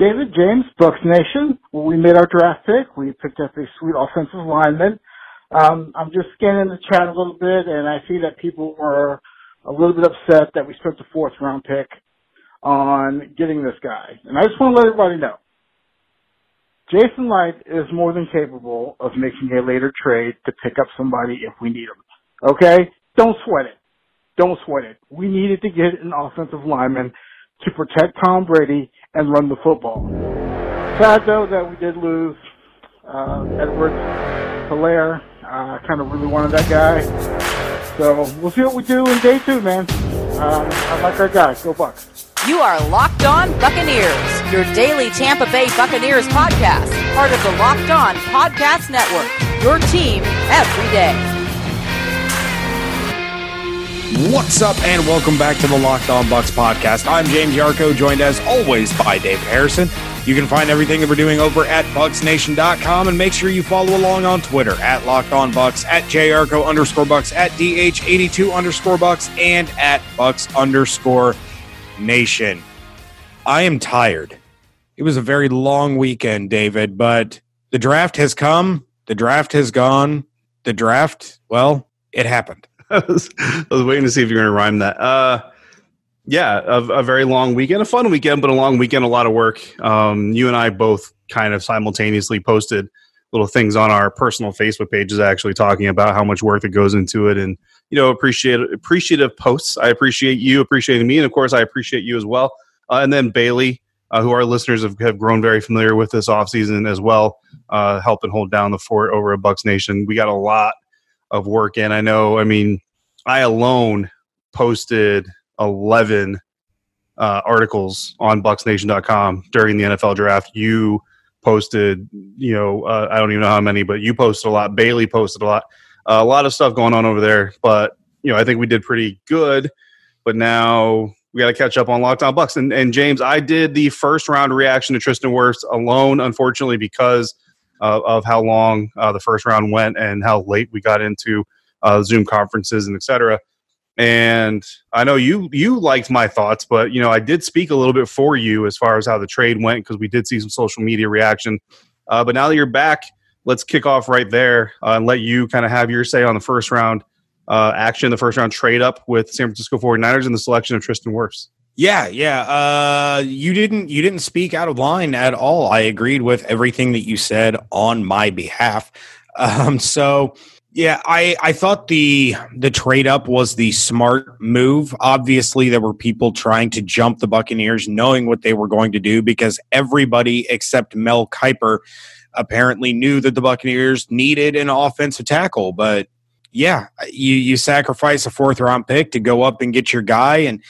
David James, Bucs Nation. We made our draft pick, we picked up a sweet offensive lineman. Um, I'm just scanning the chat a little bit, and I see that people were a little bit upset that we spent the fourth round pick on getting this guy. And I just want to let everybody know. Jason Licht is more than capable of making a later trade to pick up somebody if we need him. Okay? Don't sweat it. Don't sweat it. We needed to get an offensive lineman to protect Tom Brady and run the football. Sad though that we did lose uh, Edwards Helaire. I uh, kind of really wanted that guy. So we'll see what we do in day two, man. Um, I like our guy. Go Bucs. You are Locked On Buccaneers, your daily Tampa Bay Buccaneers podcast, part of the Locked On Podcast Network. Your team every day. What's up, and welcome back to the Locked On Bucs podcast. I'm James Yarcho, joined as always by David Harrison. You can find everything that we're doing over at BucsNation.com, and make sure you follow along on Twitter at Locked On Bucs, at JYarcho underscore Bucs, at DH82 underscore Bucs, and at Bucs underscore Nation. I am tired. It was a very long weekend, David, but the draft has come, the draft has gone, the draft, well, it happened. I was, I was waiting to see if you're going to rhyme that. Uh, yeah, a, a, very long weekend, a fun weekend, but a long weekend, a lot of work. Um, you and I both kind of simultaneously posted little things on our personal Facebook pages, actually talking about how much work that goes into it, and you know, appreciate appreciative posts. I appreciate you appreciating me, and of course, I appreciate you as well. Uh, and then Bailey, uh, who our listeners have, have grown very familiar with this offseason as well, uh, helping hold down the fort over at Bucs Nation. We got a lot of work in. I know, I mean, I alone posted 11 uh, articles on bucsnation.com during the NFL draft. You posted, you know, uh, I don't even know how many, but you posted a lot. Bailey posted a lot. Uh, a lot of stuff going on over there, but you know, I think we did pretty good. But now we got to catch up on Locked On Bucs. And, and James, I did the first round reaction to Tristan Wirfs alone, unfortunately, because uh, of how long uh, the first round went and how late we got into uh, Zoom conferences and etc. And I know you you liked my thoughts, but you know I did speak a little bit for you as far as how the trade went because we did see some social media reaction. Uh, but now that you're back, let's kick off right there uh, and let you kind of have your say on the first round uh, action, the first round trade up with San Francisco 49ers and the selection of Tristan Wirfs. Yeah, yeah. Uh, you didn't you didn't speak out of line at all. I agreed with everything that you said on my behalf. Um, so yeah, I, I thought the the trade up was the smart move. Obviously, there were people trying to jump the Buccaneers, knowing what they were going to do, because everybody except Mel Kiper apparently knew that the Buccaneers needed an offensive tackle. But yeah, you you sacrifice a fourth round pick to go up and get your guy, and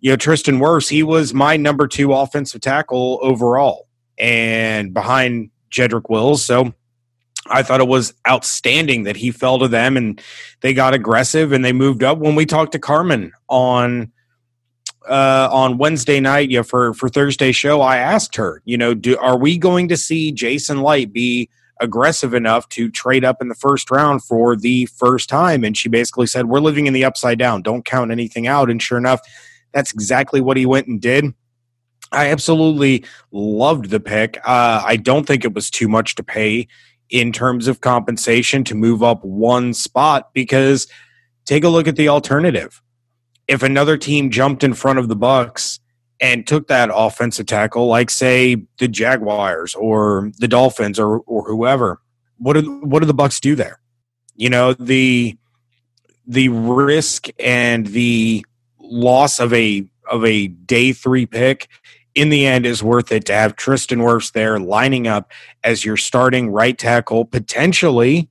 you know, Tristan Wirfs, he was my number two offensive tackle overall and behind Jedrick Wills. So I thought it was outstanding that he fell to them and they got aggressive and they moved up. When we talked to Carmen on uh, on Wednesday night, yeah, for for Thursday show, I asked her, you know, do are we going to see Jason Licht be aggressive enough to trade up in the first round for the first time? And she basically said, "We're living in the upside down. Don't count anything out." And sure enough, that's exactly what he went and did. I absolutely loved the pick. Uh, I don't think it was too much to pay in terms of compensation to move up one spot because take a look at the alternative. If another team jumped in front of the Bucs and took that offensive tackle, like say the Jaguars or the Dolphins or or whoever, what do what do the Bucs do there? You know the the risk and the loss of a of a day three pick in the end is worth it to have Tristan Wirfs there lining up as your starting right tackle, potentially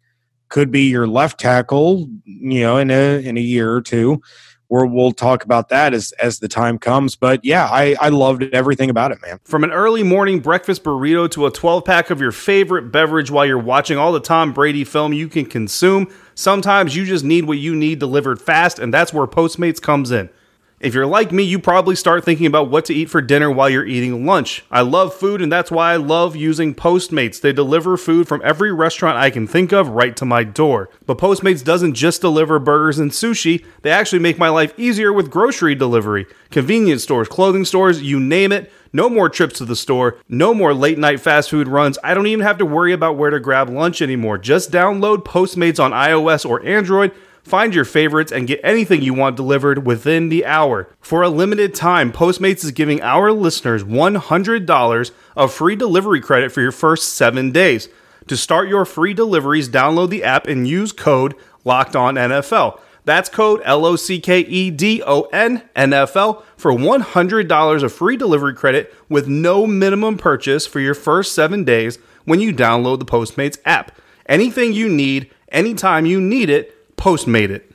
could be your left tackle, you know, in a in a year or two. Where we'll talk about that as as the time comes. But yeah, I, I loved everything about it, man. From an early morning breakfast burrito to a 12 pack of your favorite beverage while you're watching all the Tom Brady film you can consume, sometimes you just need what you need delivered fast, and that's where Postmates comes in. If you're like me, you probably start thinking about what to eat for dinner while you're eating lunch. I love food, and that's why I love using Postmates. They deliver food from every restaurant I can think of right to my door. But Postmates doesn't just deliver burgers and sushi, they actually make my life easier with grocery delivery. Convenience stores, clothing stores, you name it, No more trips to the store. No more late night fast food runs. I don't even have to worry about where to grab lunch anymore. Just download Postmates on iOS or Android. Find your favorites and get anything you want delivered within the hour. For a limited time, Postmates is giving our listeners $100 of free delivery credit for your first seven days. To start your free deliveries, download the app and use code Locked On NFL. That's code L O C K E D O N N F L for $100 of free delivery credit with no minimum purchase for your first seven days when you download the Postmates app. Anything you need, anytime you need it, Postmate it.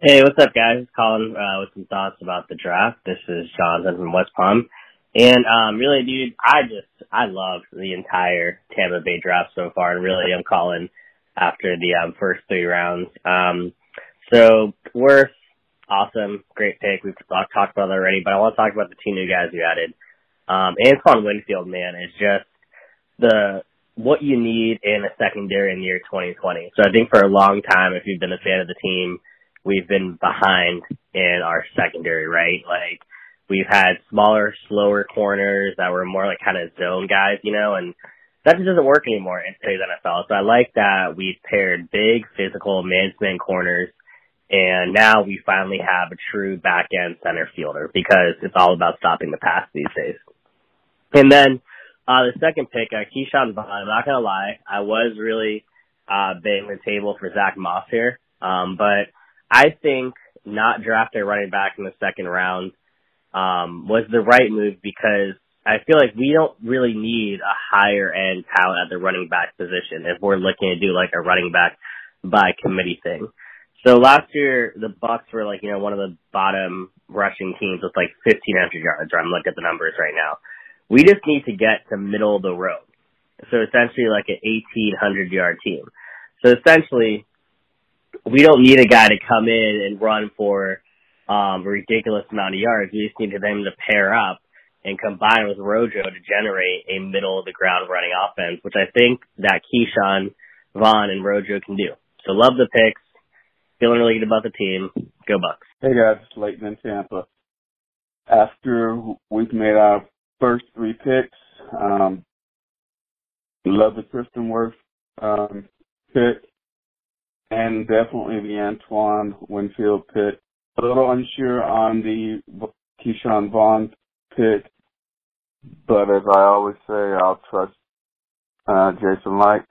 Hey, what's up, guys? It's Colin uh, with some thoughts about the draft. This is Jonathan from West Palm. And um, really, dude, I just I love the entire Tampa Bay draft so far, and really, I'm calling after the um, first three rounds. Um, so Worth, awesome, great pick. We've talked about it already, but I want to talk about the two new guys you added. Um, Antoine Winfield, man, is just the what you need in a secondary in year 2020. So I think for a long time, if you've been a fan of the team, we've been behind in our secondary, right? Like we've had smaller, slower corners that were more like kind of zone guys, you know, and that just doesn't work anymore in today's NFL. So I like that we've paired big physical man-to-man corners and now we finally have a true back end center fielder because it's all about stopping the pass these days. And then uh, the second pick, uh, Ke'Shawn Vaughn, I'm not to lie, I was really uh, banging the table for Zach Moss here. Um, but I think not drafting a running back in the second round um, was the right move because I feel like we don't really need a higher end talent at the running back position if we're looking to do like a running back by committee thing. So last year the Bucs were like, you know, one of the bottom rushing teams with like 1500 yards, or I'm looking at the numbers right now. We just need to get to middle of the road. So essentially like an 1800 yard team. So essentially we don't need a guy to come in and run for um, a ridiculous amount of yards. We just need them to pair up and combine with Rojo to generate a middle of the ground running offense, which I think that Ke'Shawn, Vaughn, and Rojo can do. So love the picks. Feeling really good about the team. Go Bucs. Hey guys, it's Leighton in Tampa. After we've made our first three picks, um, love the Tristan Wirfs um, pick, and definitely the Antoine Winfield pick. A little unsure on the Ke'Shawn Vaughn pick, but as I always say, I'll trust uh, Jason Licht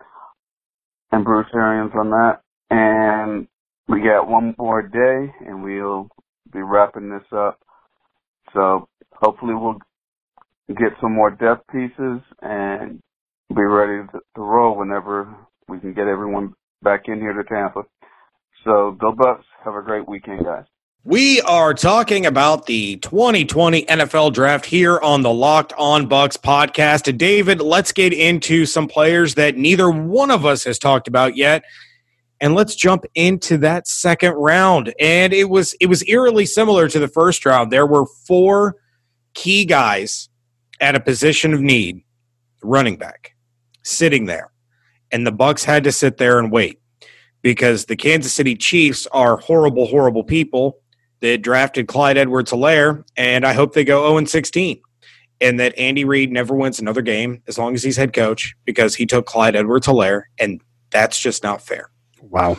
and Bruce Arians on that. And we got one more day and we'll be wrapping this up. So hopefully we'll get some more depth pieces and be ready to, to roll whenever we can get everyone back in here to Tampa. So go Bucs. Have a great weekend, guys. We are talking about the 2020 NFL draft here on the Locked On Bucs podcast. David, let's get into some players that neither one of us has talked about yet and let's jump into that second round. And it was it was eerily similar to the first round. There were four key guys at a position of need, running back, sitting there. And the Bucs had to sit there and wait because the Kansas City Chiefs are horrible, horrible people that drafted Clyde Edwards Helaire, and I hope they go 0 16. And that Andy Reid never wins another game as long as he's head coach because he took Clyde Edwards Helaire, and that's just not fair. Wow.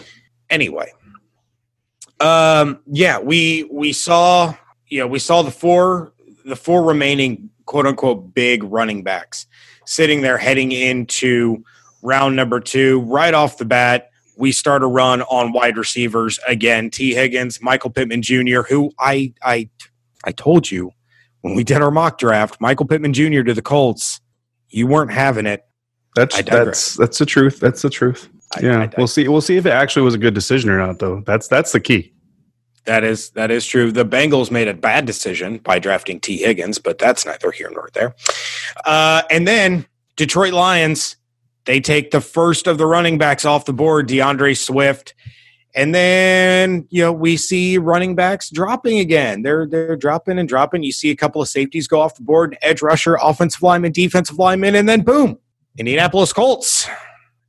Anyway, um, yeah, we we saw you know we saw the four the four remaining quote unquote big running backs sitting there heading into round number two right off the bat. We start a run on wide receivers again. Tee Higgins, Michael Pittman Jr., who I I I told you when we did our mock draft, Michael Pittman Jr. to the Colts, you weren't having it. That's that's that's the truth. That's the truth. I, yeah, I, we'll see. We'll see if it actually was a good decision or not, though. That's that's the key. That is that is true. The Bengals made a bad decision by drafting Tee Higgins, but that's neither here nor there. Uh, and then Detroit Lions, they take the first of the running backs off the board, D'Andre Swift. And then, you know, we see running backs dropping again. They're they're dropping and dropping. You see a couple of safeties go off the board, edge rusher, offensive lineman, defensive lineman, and then boom, Indianapolis Colts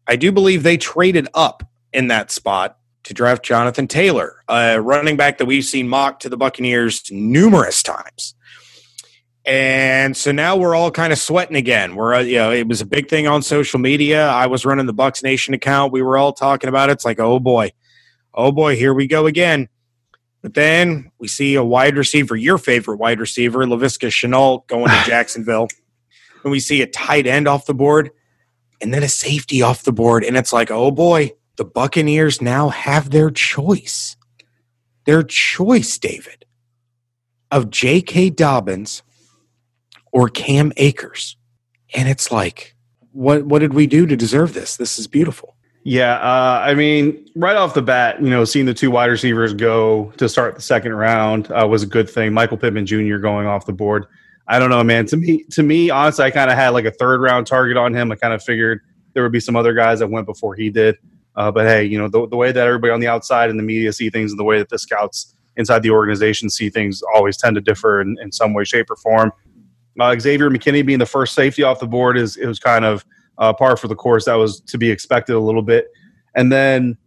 I do believe they traded up in that spot to draft Jonathan Taylor, a running back that we've seen mocked to the Buccaneers numerous times. And so now we're all kind of sweating again. We're, uh, you know, it was a big thing on social media. I was running the Bucs Nation account. We were all talking about it. It's like, oh boy, oh boy, here we go again. But then we see a wide receiver, your favorite wide receiver, Laviska Shenault, going to Jacksonville. and we see a tight end off the board and then a safety off the board. And it's like, oh boy, the Buccaneers now have their choice. Their choice, David, of J.K. Dobbins or Cam Akers. And it's like, what what did we do to deserve this? This is beautiful. Yeah, uh, I mean, right off the bat, you know, seeing the two wide receivers go to start the second round uh, was a good thing. Michael Pittman Jr. going off the board. I don't know, man. To me, to me, honestly, I kind of had like a third round target on him. I kind of figured there would be some other guys that went before he did. Uh, but hey, you know, the, the way that everybody on the outside and the media see things and the way that the scouts inside the organization see things always tend to differ in, in some way, shape, or form. Uh, Xavier McKinney being the first safety off the board is it was kind of uh, par for the course. That was to be expected a little bit. And then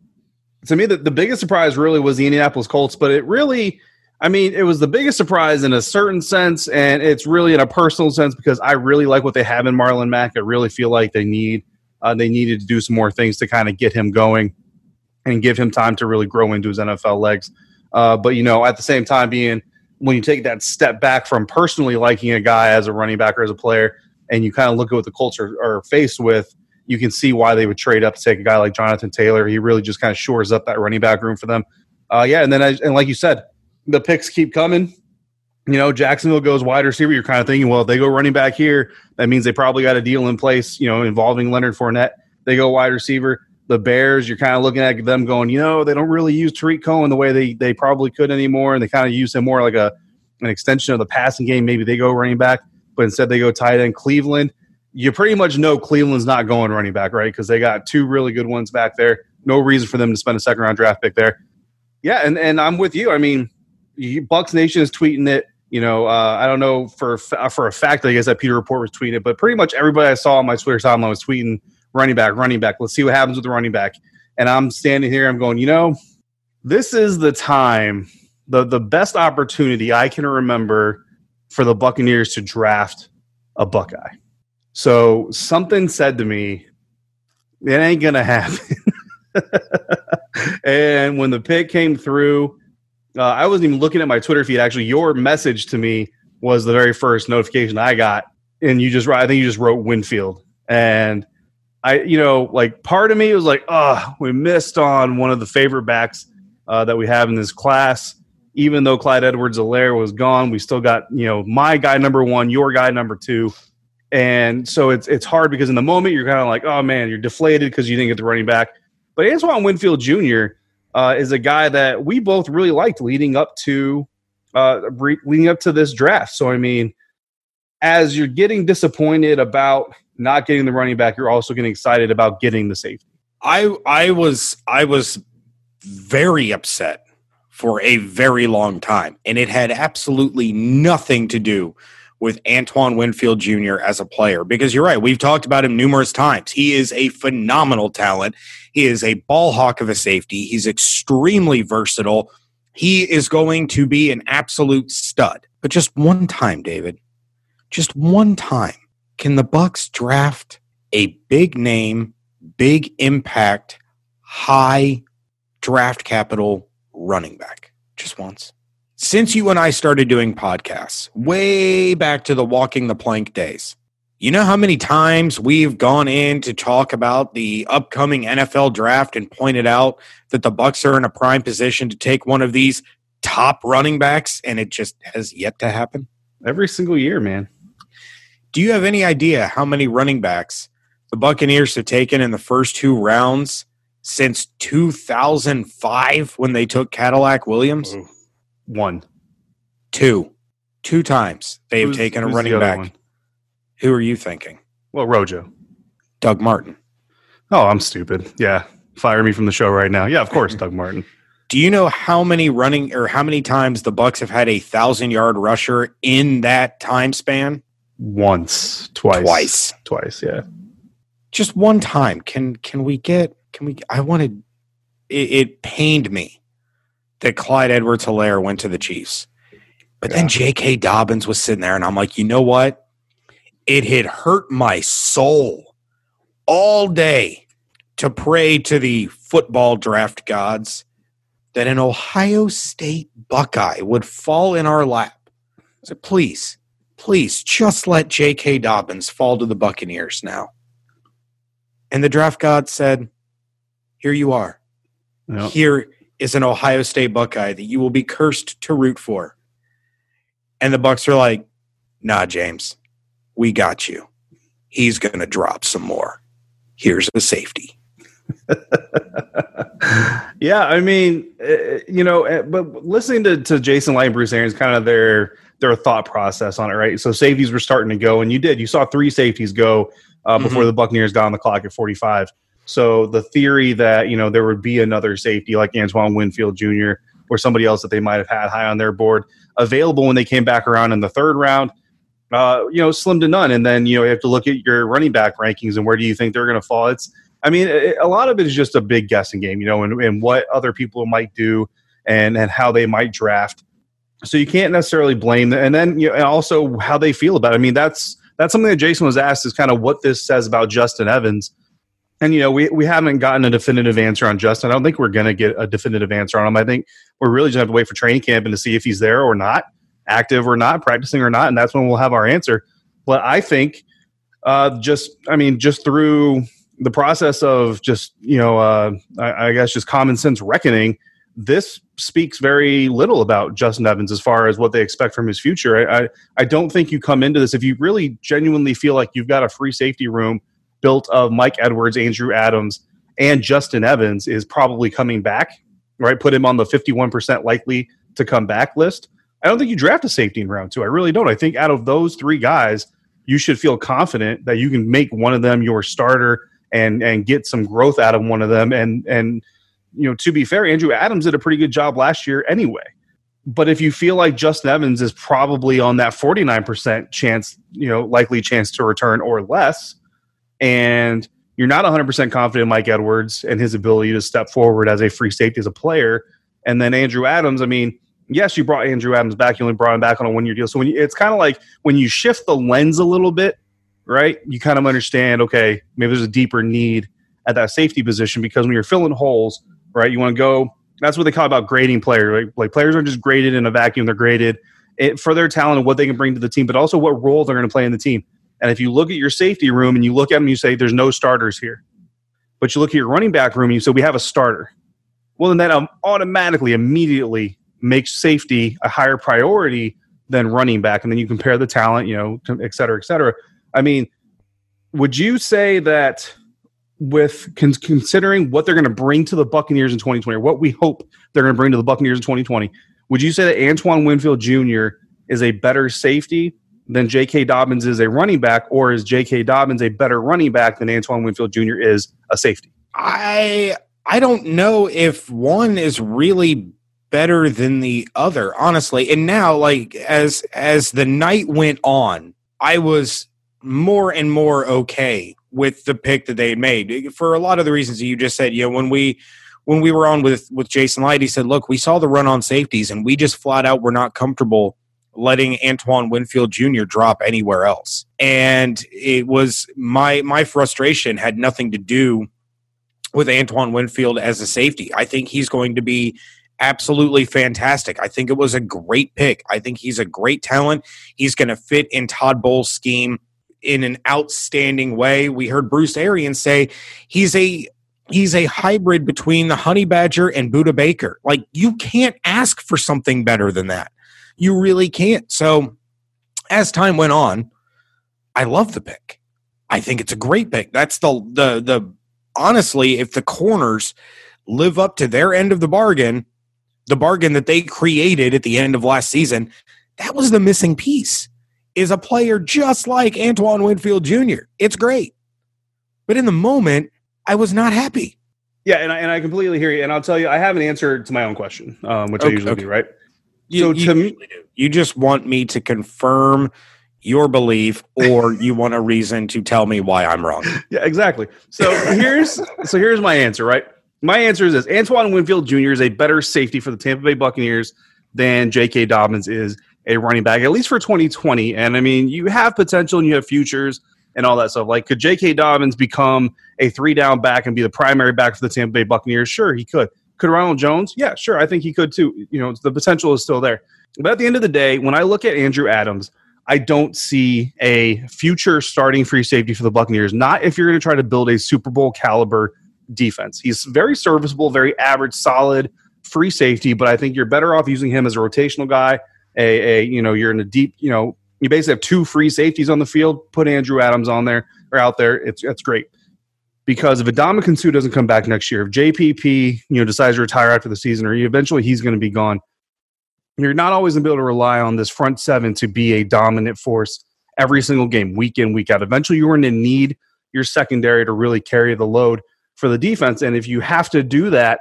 to me, the, the biggest surprise really was the Indianapolis Colts, but it really, I mean, it was the biggest surprise in a certain sense, and it's really in a personal sense because I really like what they have in Marlon Mack. I really feel like they need uh, they needed to do some more things to kind of get him going and give him time to really grow into his NFL legs. Uh, but you know, at the same time, being when you take that step back from personally liking a guy as a running back or as a player, and you kind of look at what the Colts are, are faced with, you can see why they would trade up to take a guy like Jonathan Taylor. He really just kind of shores up that running back room for them. Uh, yeah, and then and like you said, the picks keep coming. You know, Jacksonville goes wide receiver. You're kind of thinking, well, if they go running back here, that means they probably got a deal in place. You know, involving Leonard Fournette. They go wide receiver. The Bears, you're kind of looking at them going, you know, they don't really use Tarik Cohen the way they they probably could anymore, and they kind of use him more like a an extension of the passing game. Maybe they go running back, but instead they go tight end. Cleveland, you pretty much know Cleveland's not going running back, right? Because they got two really good ones back there. No reason for them to spend a second round draft pick there. Yeah, and, and I'm with you. I mean, Bucs Nation is tweeting it. You know, uh, I don't know for for a fact. I guess that Pewter Report was tweeting but pretty much everybody I saw on my Twitter timeline was tweeting running back, running back. Let's see what happens with the running back. And I'm standing here. I'm going. You know, this is the time, the the best opportunity I can remember for the Buccaneers to draft a Buckeye. So something said to me, it ain't gonna happen. and when the pick came through, uh, I wasn't even looking at my Twitter feed. Actually, your message to me was the very first notification I got, and you just I think you just wrote Winfield, and I you know like part of me was like, oh, we missed on one of the favorite backs uh, that we have in this class. Even though Clyde Edwards-Helaire was gone, we still got you know my guy number one, your guy number two and so it's it's hard because in the moment you're kind of like, oh man, you're deflated because you didn't get the running back. But Antoine Winfield Jr. Uh, is a guy that we both really liked leading up to uh, re- leading up to this draft. So I mean, as you're getting disappointed about not getting the running back, you're also getting excited about getting the safety. I I was I was very upset for a very long time, and it had absolutely nothing to do with Antoine Winfield Jr. as a player because you're right. We've talked about him numerous times. He is a phenomenal talent. He is a ball hawk of a safety. He's extremely versatile. He is going to be an absolute stud. But just one time, David, just one time, can the Bucs draft a big name, big impact, high draft capital running back just once? Since you and I started doing podcasts, way back to the walking the plank days, you know how many times we've gone in to talk about the upcoming NFL draft and pointed out that the Bucs are in a prime position to take one of these top running backs and it just has yet to happen? Every single year, man. Do you have any idea how many running backs the Buccaneers have taken in the first two rounds since 2005 when they took Cadillac Williams? Ooh. One. Two. Two times they've who's, taken a running back. One? Who are you thinking? Well, Rojo. Doug Martin. Oh, I'm stupid. Yeah. Fire me from the show right now. Yeah, of course, Doug Martin. Do you know how many running or how many times the Bucs have had a thousand yard rusher in that time span? Once, twice, twice, twice. Yeah, just one time. Can can we get? Can we? I wanted. It, it pained me that Clyde Edwards Helaire went to the Chiefs. But then J.K. Dobbins was sitting there, and I'm like, you know what? It had hurt my soul all day to pray to the football draft gods that an Ohio State Buckeye would fall in our lap. So please, please just let J.K. Dobbins fall to the Buccaneers now. And the draft god said, Here you are. Yep. Here is an Ohio State Buckeye that you will be cursed to root for. And the Bucs are like, Nah, James, we got you. He's going to drop some more. Here's a safety. yeah, I mean, uh, you know, uh, but listening to, to Jason Licht and Bruce Arians, kind of their their thought process on it, right? So safeties were starting to go, and you did. You saw three safeties go uh, before Mhm. the Buccaneers got on the clock at 45. So the theory that you know there would be another safety like Antoine Winfield Jr. or somebody else that they might have had high on their board available when they came back around in the third round, uh, you know, slim to none. And then you know you have to look at your running back rankings and where do you think they're going to fall. It's I mean, it, a lot of it is just a big guessing game, you know, and, and what other people might do and and how they might draft. So you can't necessarily blame them. And then you know, and also how they feel about it. I mean, that's that's something that Jason was asked is kind of what this says about Justin Evans. And you know, we we haven't gotten a definitive answer on Justin. I don't think we're going to get a definitive answer on him. I think we're really just have to wait for training camp and to see if he's there or not, active or not, practicing or not, and that's when we'll have our answer. But I think uh, just, I mean, just through the process of just you know, uh, I, I guess just common sense reckoning, this speaks very little about Justin Evans as far as what they expect from his future. I, I, I don't think you come into this if you really genuinely feel like you've got a free safety room built of Mike Edwards, Andrew Adams, and Justin Evans is probably coming back, right? Put him on the 51% likely to come back list. I don't think you draft a safety in round two. I really don't. I think out of those three guys, you should feel confident that you can make one of them your starter and and get some growth out of one of them. And and you know, to be fair, Andrew Adams did a pretty good job last year anyway. But if you feel like Justin Evans is probably on that 49% chance, you know, likely chance to return or less, and you're not 100% confident in Mike Edwards and his ability to step forward as a free safety as a player, and then Andrew Adams, I mean, yes, you brought Andrew Adams back, you only brought him back on a one year deal. So when you, it's kind of like when you shift the lens a little bit, right? You kind of understand, okay, maybe there's a deeper need at that safety position because when you're filling holes, right, you want to go. That's what they call about grading players. Like, like players aren't just graded in a vacuum; they're graded it, for their talent and what they can bring to the team, but also what role they're going to play in the team. And if you look at your safety room and you look at them, you say there's no starters here, but you look at your running back room and you say we have a starter. Well, then that um, automatically, immediately makes safety a higher priority than running back, and then you compare the talent, you know, et cetera, et cetera. I mean, would you say that with con- considering what they're going to bring to the Buccaneers in 2020, or what we hope they're going to bring to the Buccaneers in 2020, would you say that Antoine Winfield Jr. is a better safety than J.K. Dobbins is a running back, or is J.K. Dobbins a better running back than Antoine Winfield Jr. is a safety? I I don't know if one is really better than the other, honestly. And now, like as as the night went on, I was more and more okay with the pick that they had made for a lot of the reasons that you just said. You know, when we when we were on with with Jason Licht, he said, "Look, we saw the run on safeties, and we just flat out were not comfortable." Letting Antoine Winfield Jr. drop anywhere else. And it was my my frustration had nothing to do with Antoine Winfield as a safety. I think he's going to be absolutely fantastic. I think it was a great pick. I think he's a great talent. He's going to fit in Todd Bowles' scheme in an outstanding way. We heard Bruce Arians say he's a he's a hybrid between the Honey Badger and Budda Baker. Like you can't ask for something better than that. You really can't. So as time went on, I love the pick. I think it's a great pick. That's the the the honestly, if the corners live up to their end of the bargain, the bargain that they created at the end of last season, that was the missing piece. Is a player just like Antoine Winfield Jr. It's great. But in the moment, I was not happy. Yeah, and I, and I completely hear you. And I'll tell you, I have an answer to my own question, um, which I usually okay. do, right? You, So you to me- you just want me to confirm your belief, or you want a reason to tell me why I'm wrong. Yeah, exactly. So here's so here's my answer, right? My answer is this: Antoine Winfield Jr. is a better safety for the Tampa Bay Buccaneers than J.K. Dobbins is. a running back, at least for 2020. And I mean, you have potential and you have futures and all that stuff. Like, could J.K. Dobbins become a three down back and be the primary back for the Tampa Bay Buccaneers? Sure, he could. Could Ronald Jones? Yeah, sure. I think he could too. You know, the potential is still there. But at the end of the day, when I look at Andrew Adams, I don't see a future starting free safety for the Buccaneers. Not if you're going to try to build a Super Bowl caliber defense. He's very serviceable, very average, solid free safety, but I think you're better off using him as a rotational guy. A, a you know, you're in a deep, you know, you basically have two free safeties on the field. Put Andrew Adams on there or out there. It's it's great because if Ndamukong Suh doesn't come back next year, if JPP you know decides to retire after the season, or eventually he's going to be gone, you're not always going to be able to rely on this front seven to be a dominant force every single game, week in, week out. Eventually, you're going to need your secondary to really carry the load for the defense. And if you have to do that,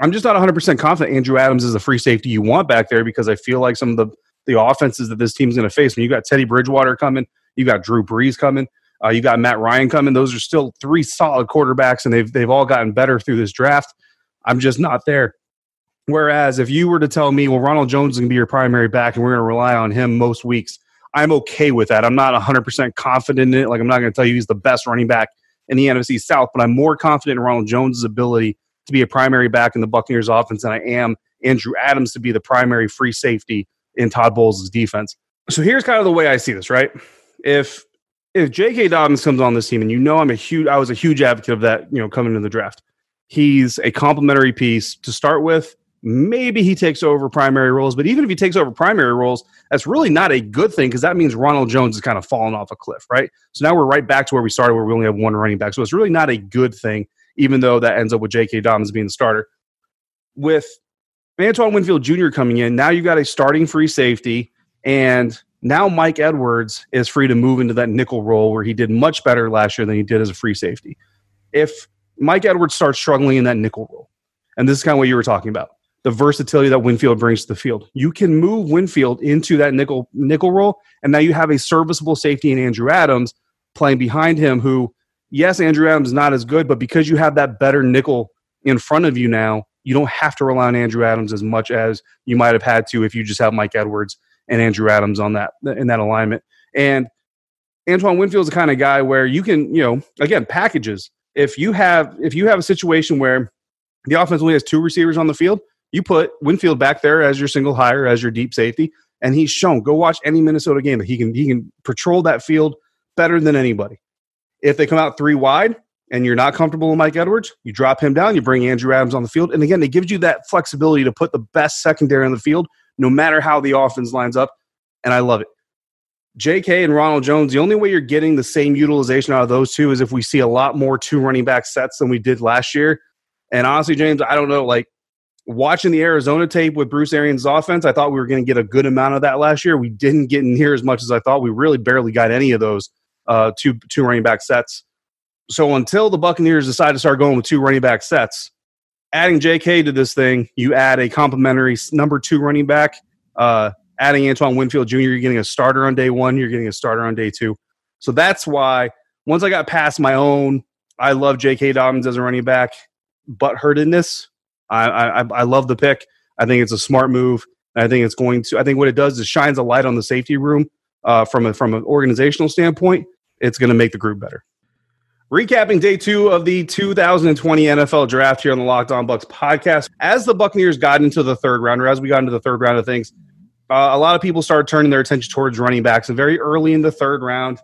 I'm just not 100% confident Andrew Adams is the free safety you want back there because I feel like some of the, the offenses that this team's going to face, when you got Teddy Bridgewater coming, you got Drew Brees coming, uh, you got Matt Ryan coming, those are still three solid quarterbacks, and they've, they've all gotten better through this draft. I'm just not there. Whereas if you were to tell me, well, Ronald Jones is going to be your primary back and we're going to rely on him most weeks, I'm okay with that. I'm not 100% confident in it. Like, I'm not going to tell you he's the best running back in the NFC South, but I'm more confident in Ronald Jones' ability to be a primary back in the Buccaneers offense than I am Andrew Adams to be the primary free safety in Todd Bowles' defense. So here's kind of the way I see this, right? If if J.K. Dobbins comes on this team, and you know I'm a huge, I was a huge advocate of that, you know, coming into the draft. He's a complementary piece to start with. Maybe he takes over primary roles, but even if he takes over primary roles, that's really not a good thing because that means Ronald Jones is kind of falling off a cliff, right? So now we're right back to where we started, where we only have one running back. So it's really not a good thing, even though that ends up with J.K. Dobbins being the starter. With Antoine Winfield Jr. coming in, now you've got a starting free safety, and now Mike Edwards is free to move into that nickel role where he did much better last year than he did as a free safety. If Mike Edwards starts struggling in that nickel role, and this is kind of what you were talking about the versatility that Winfield brings to the field. You can move Winfield into that nickel nickel role, and now you have a serviceable safety in Andrew Adams playing behind him. Who, yes, Andrew Adams is not as good, but because you have that better nickel in front of you now, you don't have to rely on Andrew Adams as much as you might have had to if you just have Mike Edwards and Andrew Adams on that in that alignment. And Antoine Winfield's the kind of guy where you can, you know, again, packages. If you have if you have a situation where the offense only has two receivers on the field, you put Winfield back there as your single hire, as your deep safety, and he's shown. Go watch any Minnesota game that he can he can patrol that field better than anybody. If they come out three wide and you're not comfortable with Mike Edwards, you drop him down, you bring Andrew Adams on the field, and again, it gives you that flexibility to put the best secondary on the field, no matter how the offense lines up. And I love it. JK and Ronald Jones, the only way you're getting the same utilization out of those two is if we see a lot more two running back sets than we did last year. And honestly, James, I don't know. Like watching the Arizona tape with Bruce Arians' offense, I thought we were going to get a good amount of that last year. We didn't get near as much as I thought. We really barely got any of those uh, two two running back sets. So until the Buccaneers decide to start going with two running back sets, adding J.K. to this thing, you add a complimentary number two running back. Uh, adding Antoine Winfield Jr., you're getting a starter on day one. You're getting a starter on day two. So that's why once I got past my own, I love J.K. Dobbins as a running back, but hurtedness I, I, I love the pick. I think it's a smart move. I think it's going to. I think what it does is shines a light on the safety room uh, from a, from an organizational standpoint. It's going to make the group better. Recapping day two of the 2020 NFL Draft here on the Locked On Bucs podcast. As the Buccaneers got into the third round, or as we got into the third round of things, uh, a lot of people started turning their attention towards running backs. And very early in the third round,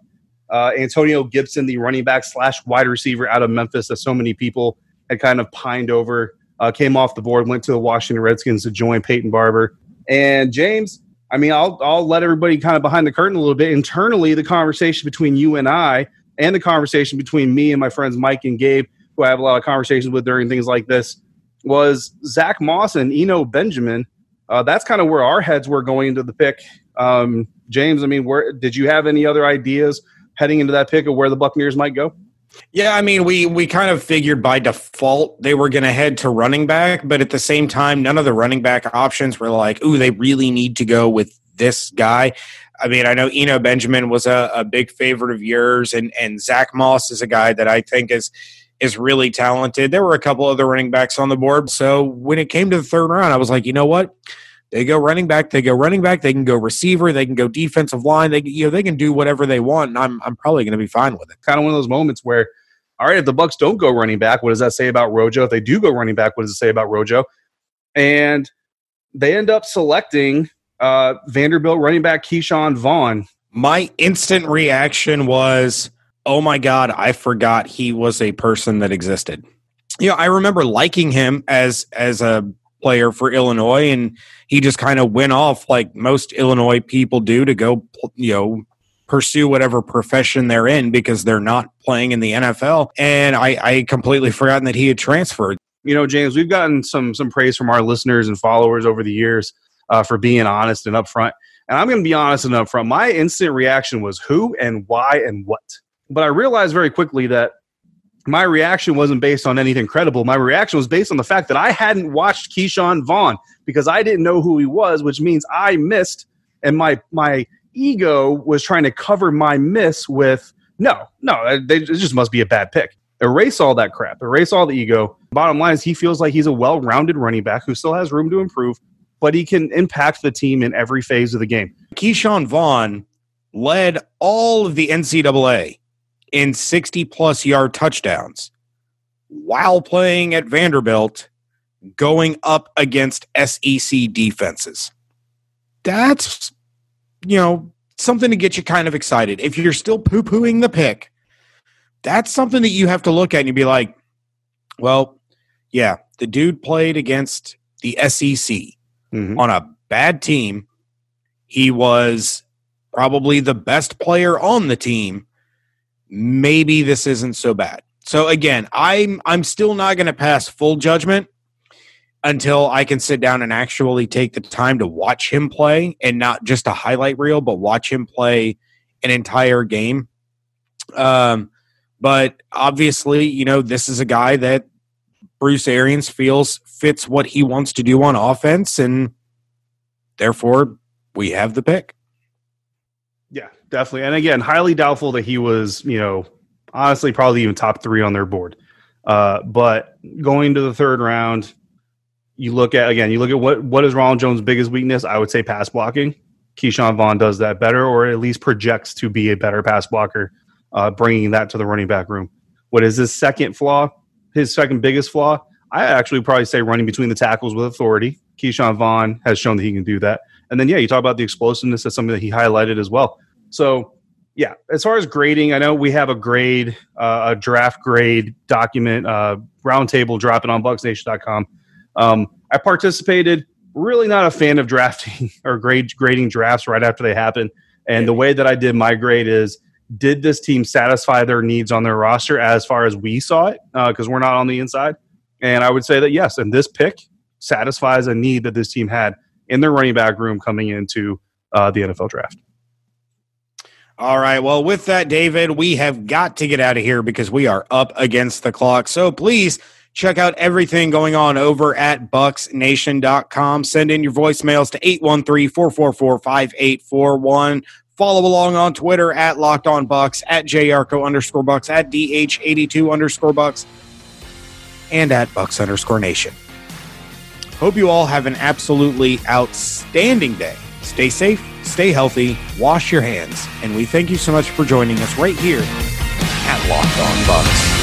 uh, Antonio Gibson, the running back slash wide receiver out of Memphis, that so many people had kind of pined over uh, came off the board, went to the Washington Redskins to join Peyton Barber. And James, I mean, I'll, I'll let everybody kind of behind the curtain a little bit. Internally, the conversation between you and I, and the conversation between me and my friends Mike and Gabe, who I have a lot of conversations with during things like this, was Zach Moss and Eno Benjamin. Uh, that's kind of where our heads were going into the pick. Um, James, I mean, where did you have any other ideas heading into that pick of where the Buccaneers might go? Yeah, I mean, we we kind of figured by default they were going to head to running back, but at the same time, none of the running back options were like, "Ooh, they really need to go with this guy." I mean, I know Eno Benjamin was a, a big favorite of yours, and and Zach Moss is a guy that I think is is really talented. There were a couple other running backs on the board, so when it came to the third round, I was like, you know what? They go running back, they go running back, they can go receiver, they can go defensive line, they you know they can do whatever they want, and I'm I'm probably going to be fine with it. Kind of one of those moments where, all right, if the Bucs don't go running back, what does that say about Rojo? If they do go running back, what does it say about Rojo? And they end up selecting uh, Vanderbilt running back Ke'Shawn Vaughn. My instant reaction was, "Oh my god, I forgot he was a person that existed." You know, I remember liking him as as a player for Illinois, and he just kind of went off like most Illinois people do to go, you know, pursue whatever profession they're in because they're not playing in the NFL. And I, I completely forgotten that he had transferred. You know, James, we've gotten some some praise from our listeners and followers over the years uh, for being honest and upfront. And I'm going to be honest and upfront. My instant reaction was who and why and what. But I realized very quickly that my reaction wasn't based on anything credible. My reaction was based on the fact that I hadn't watched Ke'Shawn Vaughn because I didn't know who he was, which means I missed, and my my ego was trying to cover my miss with no, no, it just must be a bad pick. Erase all that crap. Erase all the ego. Bottom line is he feels like he's a well-rounded running back who still has room to improve, but he can impact the team in every phase of the game. Ke'Shawn Vaughn led all of the NCAA in 60 plus yard touchdowns while playing at Vanderbilt going up against SEC defenses. That's, you know, something to get you kind of excited. If you're still poo pooing the pick, that's something that you have to look at and you'd be like, well, yeah, the dude played against the SEC mm-hmm. on a bad team. He was probably the best player on the team maybe this isn't so bad. So again, I'm I'm still not going to pass full judgment until I can sit down and actually take the time to watch him play and not just a highlight reel, but watch him play an entire game. Um, but obviously, you know, this is a guy that Bruce Arians feels fits what he wants to do on offense, and therefore we have the pick. Yeah, definitely. And again, highly doubtful that he was, you know, honestly, probably even top three on their board. Uh, but going to the third round, you look at again, you look at what what is Ronald Jones' biggest weakness? I would say pass blocking. Ke'Shawn Vaughn does that better, or at least projects to be a better pass blocker, uh, bringing that to the running back room. What is his second flaw? His second biggest flaw? I actually probably say running between the tackles with authority. Ke'Shawn Vaughn has shown that he can do that. And then, yeah, you talk about the explosiveness. That's something that he highlighted as well. So, yeah, as far as grading, I know we have a grade, uh, a draft grade document, uh, roundtable, drop it on bucsnation.com. Um, I participated. Really not a fan of drafting or grade grading drafts right after they happen. And the way that I did my grade is did this team satisfy their needs on their roster as far as we saw it? Because uh, we're not on the inside. And I would say that yes, and this pick satisfies a need that this team had in their running back room coming into uh, the NFL draft. All right. Well, with that, David, we have got to get out of here because we are up against the clock. So please check out everything going on over at bucsnation.com. Send in your voicemails to 813 444 5841. Follow along on Twitter at Locked On Bucs, at JYarcho underscore Bucs, at DH82 underscore Bucs, and at Bucs underscore Nation. Hope you all have an absolutely outstanding day. Stay safe, stay healthy, wash your hands, and we thank you so much for joining us right here at Locked On Bucs.